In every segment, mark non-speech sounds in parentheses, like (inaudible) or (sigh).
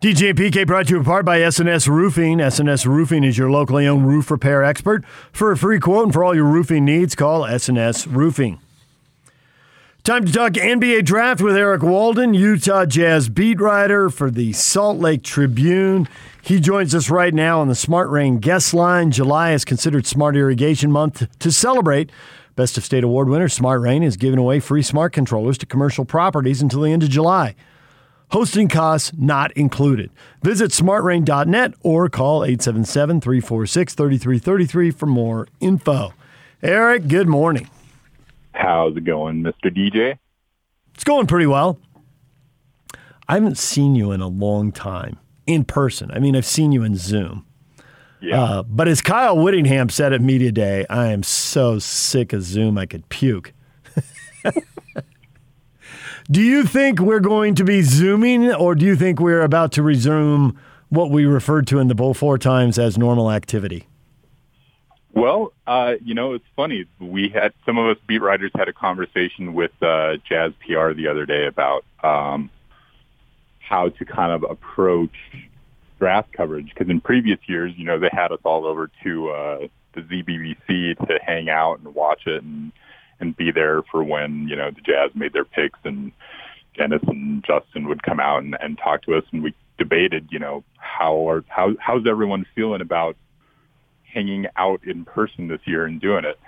DJ PK brought to you in part by SNS Roofing. SNS Roofing is your locally owned roof repair expert. For a free quote and for all your roofing needs, call SNS Roofing. Time to talk NBA draft with Eric Walden, Utah Jazz beat writer for the Salt Lake Tribune. He joins us right now on the Smart Rain guest line. July is considered Smart Irrigation Month to celebrate. Best of State Award winner Smart Rain is giving away free smart controllers to commercial properties until the end of July. Hosting costs not included. Visit smartrain.net or call 877 346 3333 for more info. Eric, good morning. How's it going, Mr. DJ? It's going pretty well. I haven't seen you in a long time in person. I mean, I've seen you in Zoom. Yeah. Uh, but as Kyle Whittingham said at Media Day, I am so sick of Zoom I could puke. (laughs) do you think we're going to be Zooming or do you think we're about to resume what we referred to in the Bull Four Times as normal activity? Well, uh, you know, it's funny. We had some of us beat writers had a conversation with uh, Jazz PR the other day about um, how to kind of approach draft coverage because in previous years, you know, they had us all over to uh, the ZBBC to hang out and watch it and and be there for when you know the Jazz made their picks and Dennis and Justin would come out and, and talk to us and we debated, you know, how are how how's everyone feeling about hanging out in person this year and doing it.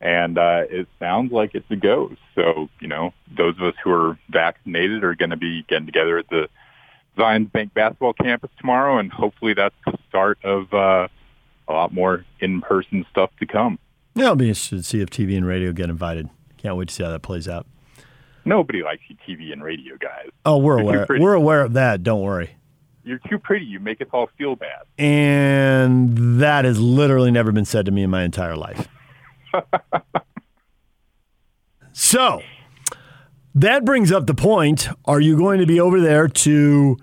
And uh, it sounds like it's a go. So, you know, those of us who are vaccinated are going to be getting together at the Zions Bank basketball campus tomorrow, and hopefully that's the start of uh, a lot more in-person stuff to come. Yeah, I'll be interested to see if TV and radio get invited. Can't wait to see how that plays out. Nobody likes you TV and radio guys. Oh, we're aware. We're aware of that. Don't worry. You're too pretty. You make us all feel bad. And that has literally never been said to me in my entire life. (laughs) so that brings up the point. Are you going to be over there to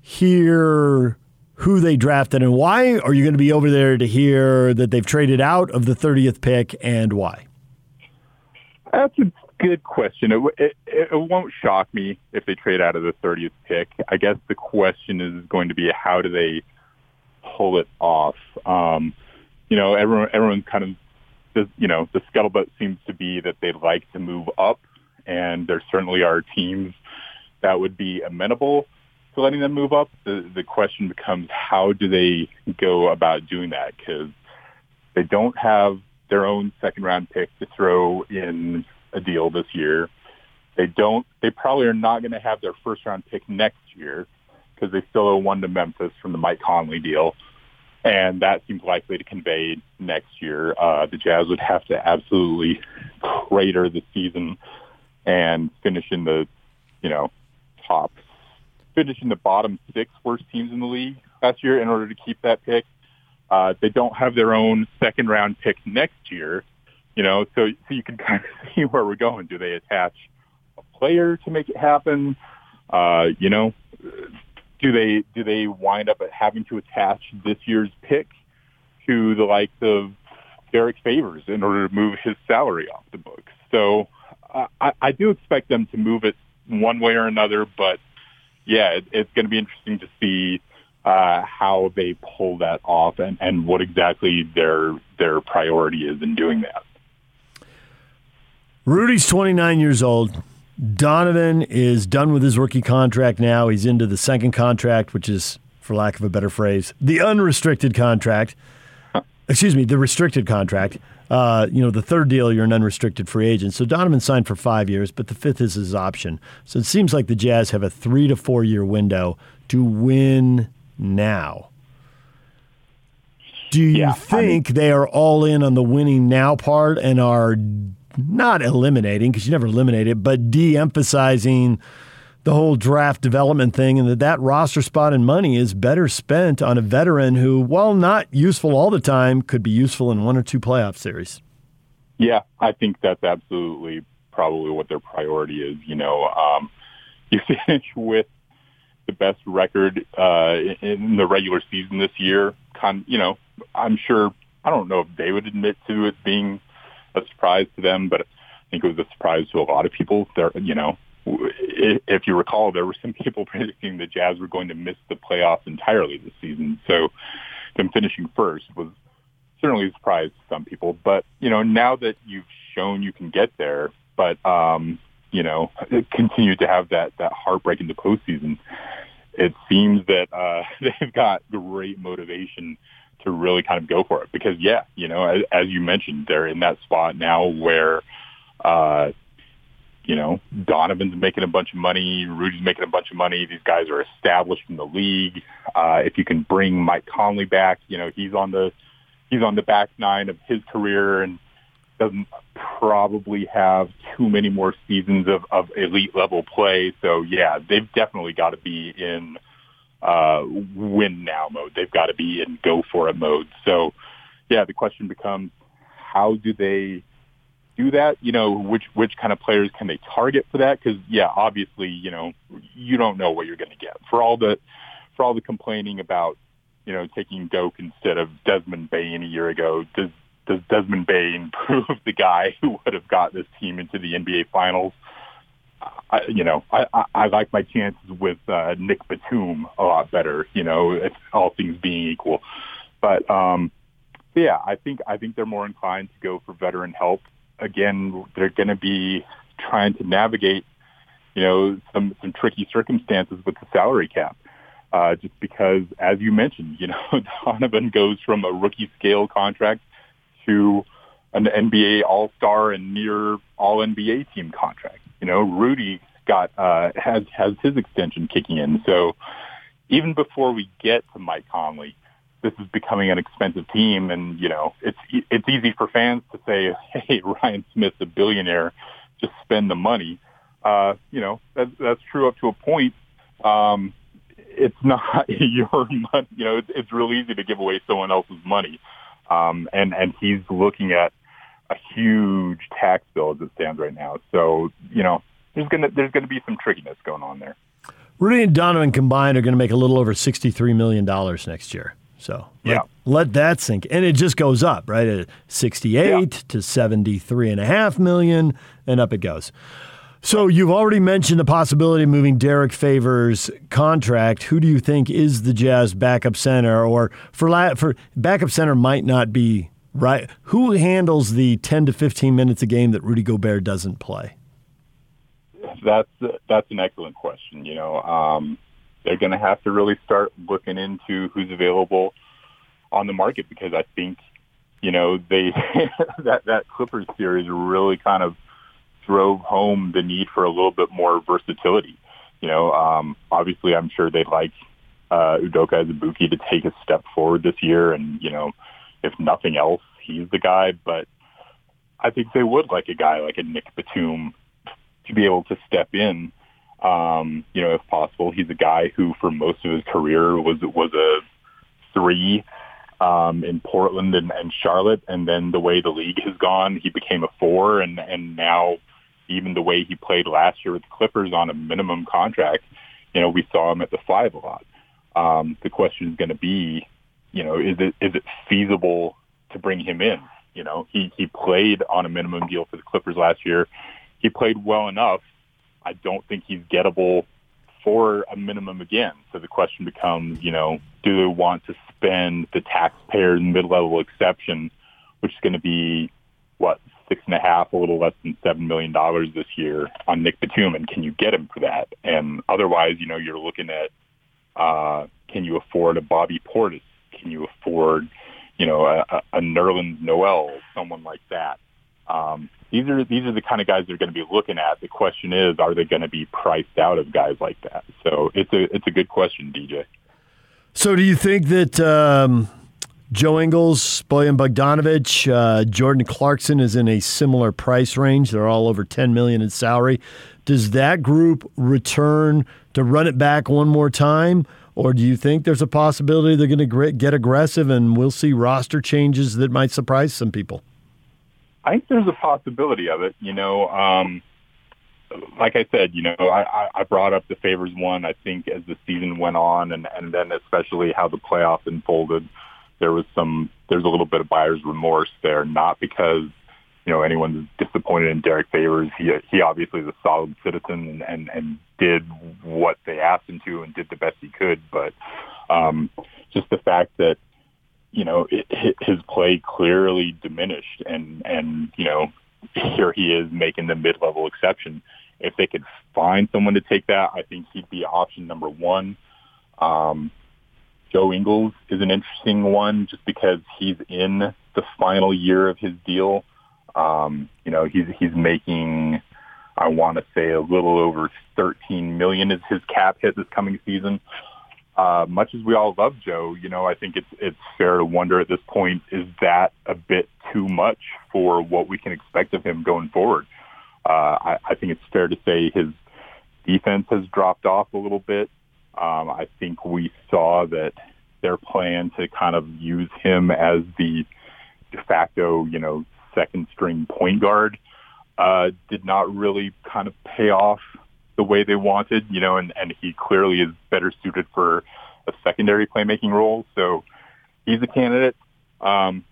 hear who they drafted and why? Are you going to be over there to hear that they've traded out of the 30th pick and why? That's a good question. It, it, it won't shock me if they trade out of the 30th pick. I guess the question is going to be how do they pull it off? Um, you know, everyone, everyone's kind of, you know, the scuttlebutt seems to be that they'd like to move up, and there certainly are teams that would be amenable to letting them move up. The, the question becomes how do they go about doing that? Because they don't have their own second round pick to throw in a deal this year. They don't. They probably are not going to have their first round pick next year because they still owe one to Memphis from the Mike Conley deal, and that seems likely to convey next year. Uh, the Jazz would have to absolutely crater the season and finish in the, you know, top, finish in the bottom six worst teams in the league last year in order to keep that pick. Uh, they don't have their own second round pick next year you know, so so you can (laughs) kind of see where we're going. Do they attach a player to make it happen? Uh, you know, do they do they wind up at having to attach this year's pick to the likes of Derrick Favors in order to move his salary off the books? So uh, I, I do expect them to move it one way or another, but yeah, it, it's going to be interesting to see uh, how they pull that off and, and what exactly their their priority is in doing that. Rudy's 29 years old. Donovan is done with his rookie contract now. He's into the second contract, which is, for lack of a better phrase, the unrestricted contract. Excuse me, the restricted contract. Uh, you know, the third deal, you're an unrestricted free agent. So Donovan signed for five years, but the fifth is his option. So it seems like the Jazz have a three to four year window to win now. Do you Yeah, I think they are all in on the winning now part and are not eliminating because you never eliminate it, but de-emphasizing the whole draft development thing, and that that roster spot and money is better spent on a veteran who, while not useful all the time, could be useful in one or two playoff series. Yeah, I think that's absolutely probably what their priority is. You know, um, you (laughs) finish with the best record uh, in the regular season this year. Con, you know, I'm sure. I don't know if they would admit to it being a surprise to them, but I think it was a surprise to a lot of people. They're, you know, if you recall, there were some people (laughs) predicting the Jazz were going to miss the playoffs entirely this season. So them finishing first was certainly a surprise to some people. But, you know, now that you've shown you can get there, but, um, you know, (laughs) continue to have that, that heartbreak in the postseason, it seems that uh, (laughs) they've got great motivation to really kind of go for it. Because, yeah, you know, as, as you mentioned, they're in that spot now where, uh, you know, Donovan's making a bunch of money, Rudy's making a bunch of money. These guys are established in the league. Uh, if you can bring Mike Conley back, you know, he's on the he's on the back nine of his career and doesn't probably have too many more seasons of, of elite level play. So yeah, they've definitely got to be in uh, win now mode. They've got to be in go for it mode. So yeah, the question becomes how do they do that? You know, which which kind of players can they target for that? Because yeah, obviously, you know, you don't know what you're going to get for all the for all the complaining about you know taking Doke instead of Desmond Bane a year ago. Does does Desmond Bane (laughs) prove the guy who would have got this team into the NBA Finals? I, you know, I, I, I like my chances with uh, Nick Batum a lot better. You know, if all things being equal, but um, yeah, I think I think they're more inclined to go for veteran help. Again, they're going to be trying to navigate, you know, some some tricky circumstances with the salary cap. Uh, just because, as you mentioned, you know, (laughs) Donovan goes from a rookie scale contract to an NBA All Star and near All NBA team contract. You know, Rudy got uh, has has his extension kicking in. So even before we get to Mike Conley, this is becoming an expensive team, and you know, it's it's easy for fans to say, (laughs) "Hey, Ryan Smith's a billionaire, just spend the money." Uh, you know, that, that's true up to a point. Um, it's (laughs) not your money. You know, it's, it's real easy to give away someone else's money. Um, and, and he's looking at a huge tax bill as it stands right now. So, you know, there's to, there's going to be some trickiness going on there. Rudy and Donovan combined are going to make a little over $63 million next year. So let, yeah. let that sink. And it just goes up, right? At 68 yeah. to 73.5 million, and up it goes. So you've already mentioned the possibility of moving Derrick Favors' contract. Who do you think is the Jazz backup center, or for la- for backup center might not be right? Who handles the ten to fifteen minutes a game that Rudy Gobert doesn't play? That's that's an excellent question. You know, um, they're going to have to really start looking into who's available on the market because I think you know they (laughs) that that Clippers series really kind of drove home the need for a little bit more versatility. You know, um, obviously, I'm sure they'd like uh, Udoka Azubuike to take a step forward this year, and you know, if nothing else, he's the guy. But I think they would like a guy like a Nick Batum to be able to step in. Um, you know, if possible, he's a guy who, for most of his career, was was a three um, in Portland and, and Charlotte, and then the way the league has gone, he became a four, and and now even the way he played last year with the Clippers on a minimum contract, you know, we saw him at the five a lot. Um, the question is going to be, you know, is it is it feasible to bring him in? You know, he he played on a minimum deal for the Clippers last year. He played well enough. I don't think he's gettable for a minimum again. So the question becomes, you know, do they want to spend the taxpayers mid-level exception, which is going to be what six and a half, a little less than seven million dollars this year on Nick Batum, and can you get him for that? And otherwise, you know, you're looking at uh, can you afford a Bobby Portis? Can you afford, you know, a, a Nerlens Noel, someone like that? Um, these are these are the kind of guys they're going to be looking at. The question is, are they going to be priced out of guys like that? So it's a it's a good question, DJ. So do you think that? Um Joe Ingles, Bojan Bogdanovic, uh, Jordan Clarkson is in a similar price range. They're all over 10 million in salary. Does that group return to run it back one more time? Or do you think there's a possibility they're going to get aggressive and we'll see roster changes that might surprise some people? I think there's a possibility of it. You know, um, like I said, you know, I, I brought up the favors one, I think, as the season went on and, and then especially how the playoffs unfolded there was some there's a little bit of buyer's remorse there, not because you know anyone's disappointed in Derrick Favors. He he obviously is a solid citizen and and, and did what they asked him to and did the best he could. But um, just the fact that you know it, his play clearly diminished, and and you know here he is making the mid level exception. If they could find someone to take that, I think he'd be option number one. Um, Joe Ingles is an interesting one just because he's in the final year of his deal. Um, you know, he's he's making I want to say a little over 13 million is his cap hit this coming season. Uh, much as we all love Joe, you know, I think it's it's fair to wonder at this point is that a bit too much for what we can expect of him going forward. Uh, I, I think it's fair to say his defense has dropped off a little bit. Um, I think we saw that their plan to kind of use him as the de facto, you know, second string point guard uh, did not really kind of pay off the way they wanted, you know, and, and he clearly is better suited for a secondary playmaking role. So he's a candidate. Um,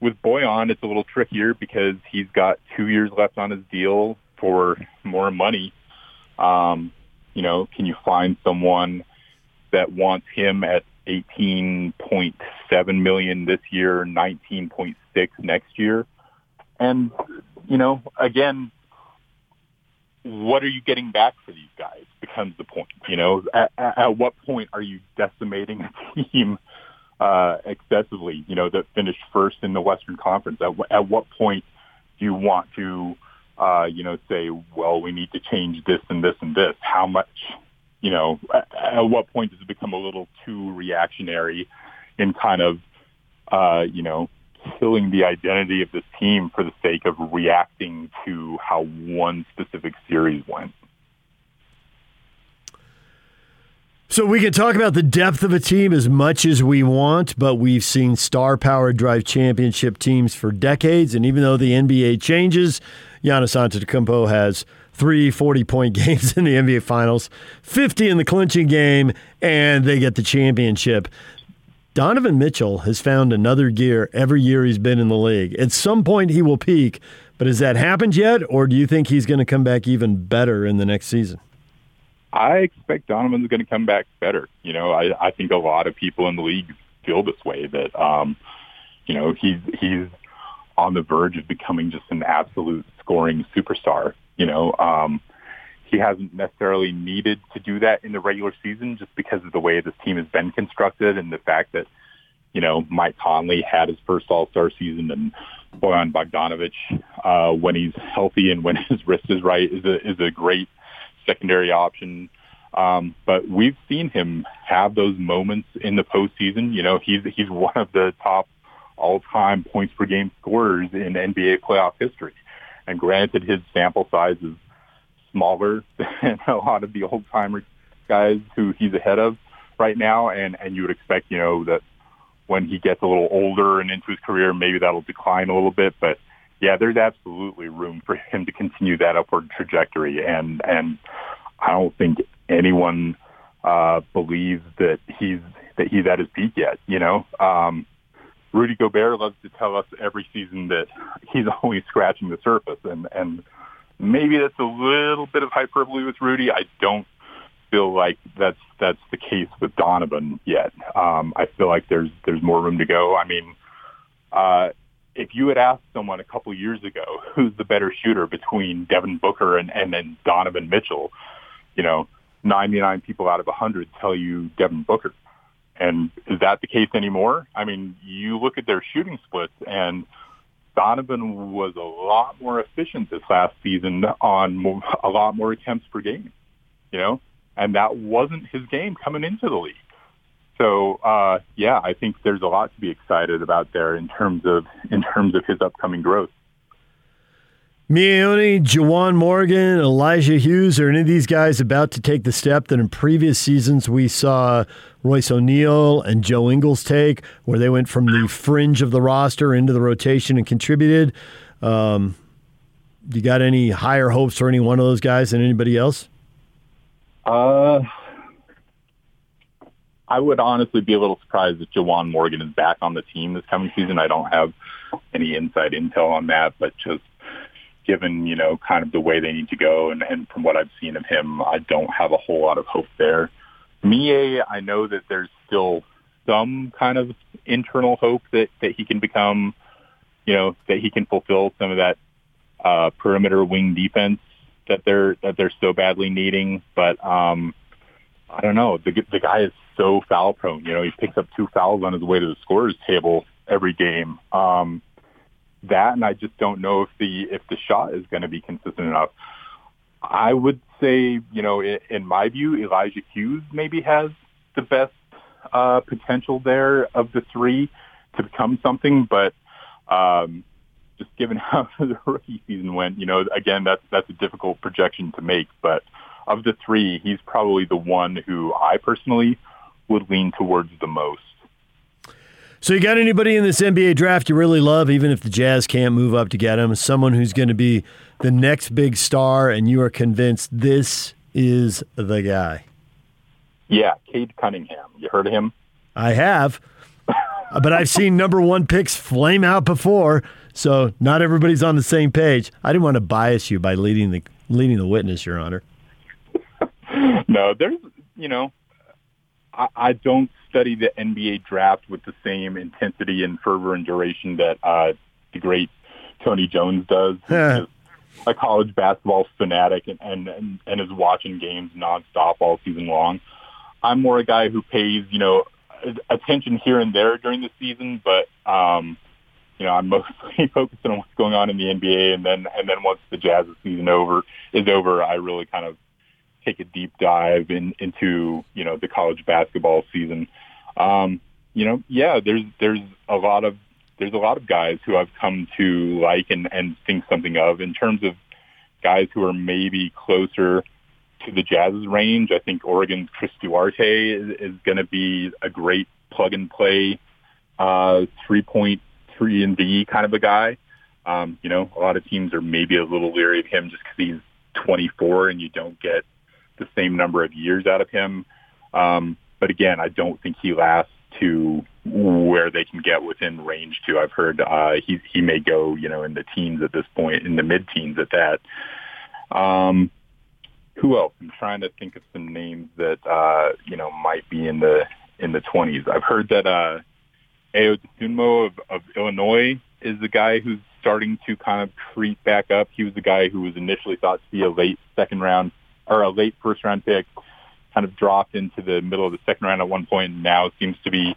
with Bojan, it's a little trickier because he's got two years left on his deal for more money. Um, you know, can you find someone that wants him at 18.7 million this year, 19.6 next year? And, you know, again, what are you getting back for these guys becomes the point. You know, at, at what point are you decimating a team uh, excessively? You know, that finished first in the Western Conference. At, at what point do you want to, uh, you know, say, well, we need to change this and this and this? How much? You know, at, at what point does it become a little too reactionary in kind of, uh, you know, killing the identity of this team for the sake of reacting to how one specific series went. So we can talk about the depth of a team as much as we want, but we've seen star power drive championship teams for decades. And even though the NBA changes, Giannis Antetokounmpo has three 40-point (laughs) games in the NBA Finals, 50 in the clinching game, and they get the championship. Donovan Mitchell has found another gear every year he's been in the league. At some point, he will peak, but has that happened yet, or do you think he's going to come back even better in the next season? I expect Donovan's going to come back better. You know, I, I think a lot of people in the league feel this way that, um, you know, he's he's on the verge of becoming just an absolute scoring superstar. You know, um, he hasn't necessarily needed to do that in the regular season just because of the way this team has been constructed and the fact that, you know, Mike Conley had his first All-Star season and Bojan Bogdanovich, uh, when he's healthy and when (laughs) his wrist is right, is a, is a great secondary option. Um, but we've seen him have those moments in the postseason. You know, he's, he's one of the top all-time points per game scorers in NBA playoff history. And granted, his sample size is smaller (laughs) than a lot of the old timer guys who he's ahead of right now, and and you would expect you know that when he gets a little older and into his career, maybe that'll decline a little bit, but. Yeah, there's absolutely room for him to continue that upward trajectory, and and I don't think anyone uh, believes that he's that he's at his peak yet. You know, um, Rudy Gobert loves to tell us every season that he's (laughs) only scratching the surface, and and Maybe that's a little bit of hyperbole with Rudy. I don't feel like that's that's the case with Donovan yet. Um, I feel like there's there's more room to go. I mean, uh, if you had asked someone a couple years ago who's the better shooter between Devin Booker and and, Donovan Mitchell, you know, 99 people out of 100 tell you Devin Booker. And is that the case anymore? I mean, you look at their shooting splits and Donovan was a lot more efficient this last season on more, a lot more attempts per game, you know, and that wasn't his game coming into the league. So uh, yeah, I think there's a lot to be excited about there in terms of in terms of his upcoming growth. Miye Oni, Juwan Morgan, Elijah Hughes, are any of these guys about to take the step that in previous seasons we saw Royce O'Neale and Joe Ingles take, where they went from the fringe of the roster into the rotation and contributed? Um, you got any higher hopes for any one of those guys than anybody else? Uh, I would honestly be a little surprised if Juwan Morgan is back on the team this coming season. I don't have any inside intel on that, but just – given, you know, kind of the way they need to go. And, and from what I've seen of him, I don't have a whole lot of hope there. Miye, I know that there's still some kind of internal hope that, that he can become, you know, that he can fulfill some of that uh, perimeter wing defense that they're that they're so badly needing. But um, I don't know. The the guy is so foul prone. You know, he picks up two fouls on his way to the scorer's table every game. Um, that, and I just don't know if the if the shot is going to be consistent enough. I would say, you know, in, my view, Elijah Hughes maybe has the best uh, potential there of the three to become something, but um, just given (laughs) how the rookie season went, you know, again, that's that's a difficult projection to make. But of the three, he's probably the one who I personally would lean towards the most. So you got anybody in this NBA draft you really love, even if the Jazz can't move up to get him? Someone who's going to be the next big star, and you are convinced this is the guy. Yeah, Cade Cunningham. You heard of him? I have, uh, but I've seen number one picks flame out before, so not everybody's on the same page. I didn't want to bias you by leading the leading the witness, Your Honor. (laughs) no, there's you know, I, I don't study the NBA draft with the same intensity and fervor and duration that uh, the great Tony Jones does. a college basketball fanatic and, and, and, and is watching games nonstop all season long. I'm more a guy who pays, you know, attention here and there during the season, but um, you know, I'm mostly (laughs) focused on what's going on in the NBA, and then and then once the Jazz season over is over, I really kind of take a deep dive in, into you know the college basketball season. Um, you know, yeah, there's there's a lot of there's a lot of guys who I've come to like and, and think something of in terms of guys who are maybe closer to the Jazz's range. I think Oregon's Chris Duarte is, is going to be a great plug and play uh, three point three and D kind of a guy. Um, you know, a lot of teams are maybe a little leery of him just because he's 24 and you don't get the same number of years out of him. Um, but again, I don't think he lasts to where they can get within range to. I've heard uh, he he may go, you know, in the teens at this point, in the mid teens at that. Um, who else? I'm trying to think of some names that uh, you know might be in the in the 20s. I've heard that uh, Ayo of, of Illinois is the guy who's starting to kind of creep back up. He was the guy who was initially thought to be a late second round or a late first round pick kind of dropped into the middle of the second round at one point and now seems to be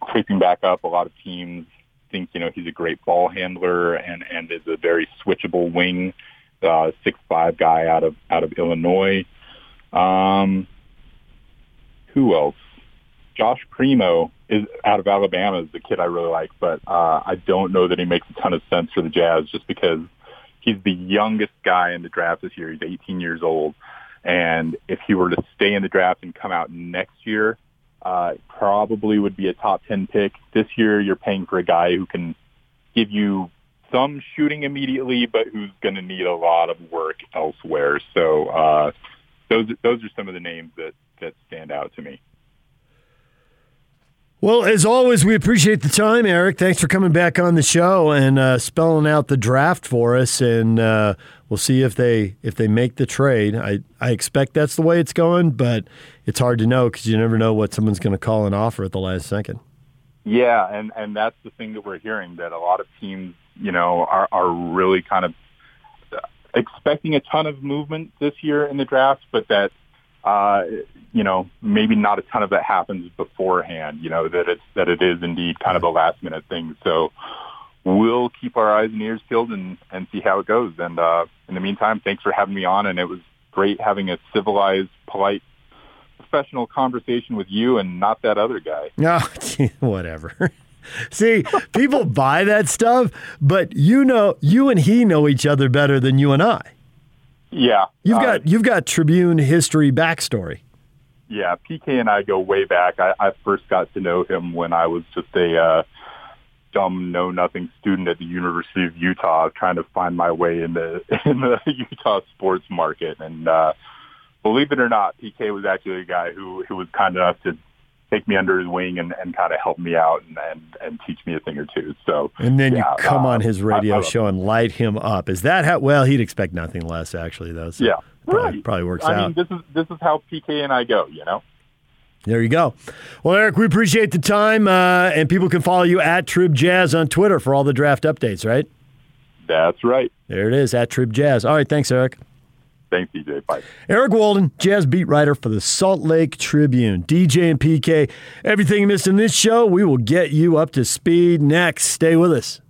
creeping back up. A lot of teams think, you know, he's a great ball handler and, and is a very switchable wing, uh, six five guy out of out of Illinois. Um, who else? Josh Primo is out of Alabama is the kid I really like, but uh, I don't know that he makes a ton of sense for the Jazz just because he's the youngest guy in the draft this year. He's 18 years old. And if he were to stay in the draft and come out next year, uh, probably would be a top 10 pick. This year, you're paying for a guy who can give you some shooting immediately, but who's going to need a lot of work elsewhere. So uh, those those are some of the names that that stand out to me. Well, as always, we appreciate the time, Eric. Thanks for coming back on the show and uh, spelling out the draft for us. And uh, we'll see if they if they make the trade. I, I expect that's the way it's going, but it's hard to know because you never know what someone's going to call an offer at the last second. Yeah, and and that's the thing that we're hearing that a lot of teams, you know, are are really kind of expecting a ton of movement this year in the draft, but that uh, you know, maybe not a ton of that happens beforehand, you know, that it's, that it is indeed kind of a last minute thing. So we'll keep our eyes and ears peeled and, and see how it goes. And, uh, in the meantime, thanks for having me on. And it was great having a civilized, polite, professional conversation with you and not that other guy. (laughs) No, (laughs) whatever. (laughs) See, people buy that stuff, but you know, you and he know each other better than you and I. Yeah, you've got uh, you've got Tribune history backstory. Yeah, PK and I go way back. I, I first got to know him when I was just a uh, dumb, know nothing student at the University of Utah, trying to find my way in the (laughs) in the Utah sports market. And uh, believe it or not, PK was actually a guy who who was kind enough to take me under his wing and, and kind of help me out and, and, and teach me a thing or two. So and then yeah, you come uh, on his radio I- I- show and light him up. Is that how? Well, he'd expect nothing less, actually, though. So Yeah, probably, right. probably works I out. mean, this is this is how PK and I go. You know. There you go. Well, Eric, we appreciate the time, uh, and people can follow you at Trib Jazz on Twitter for all the draft updates. Right That's right. there, it is at Trib Jazz. All right, thanks, Eric. Thanks, DJ. Bye. Eric Walden, jazz beat writer for the Salt Lake Tribune. DJ and PK, everything you missed in this show, we will get you up to speed next. Stay with us.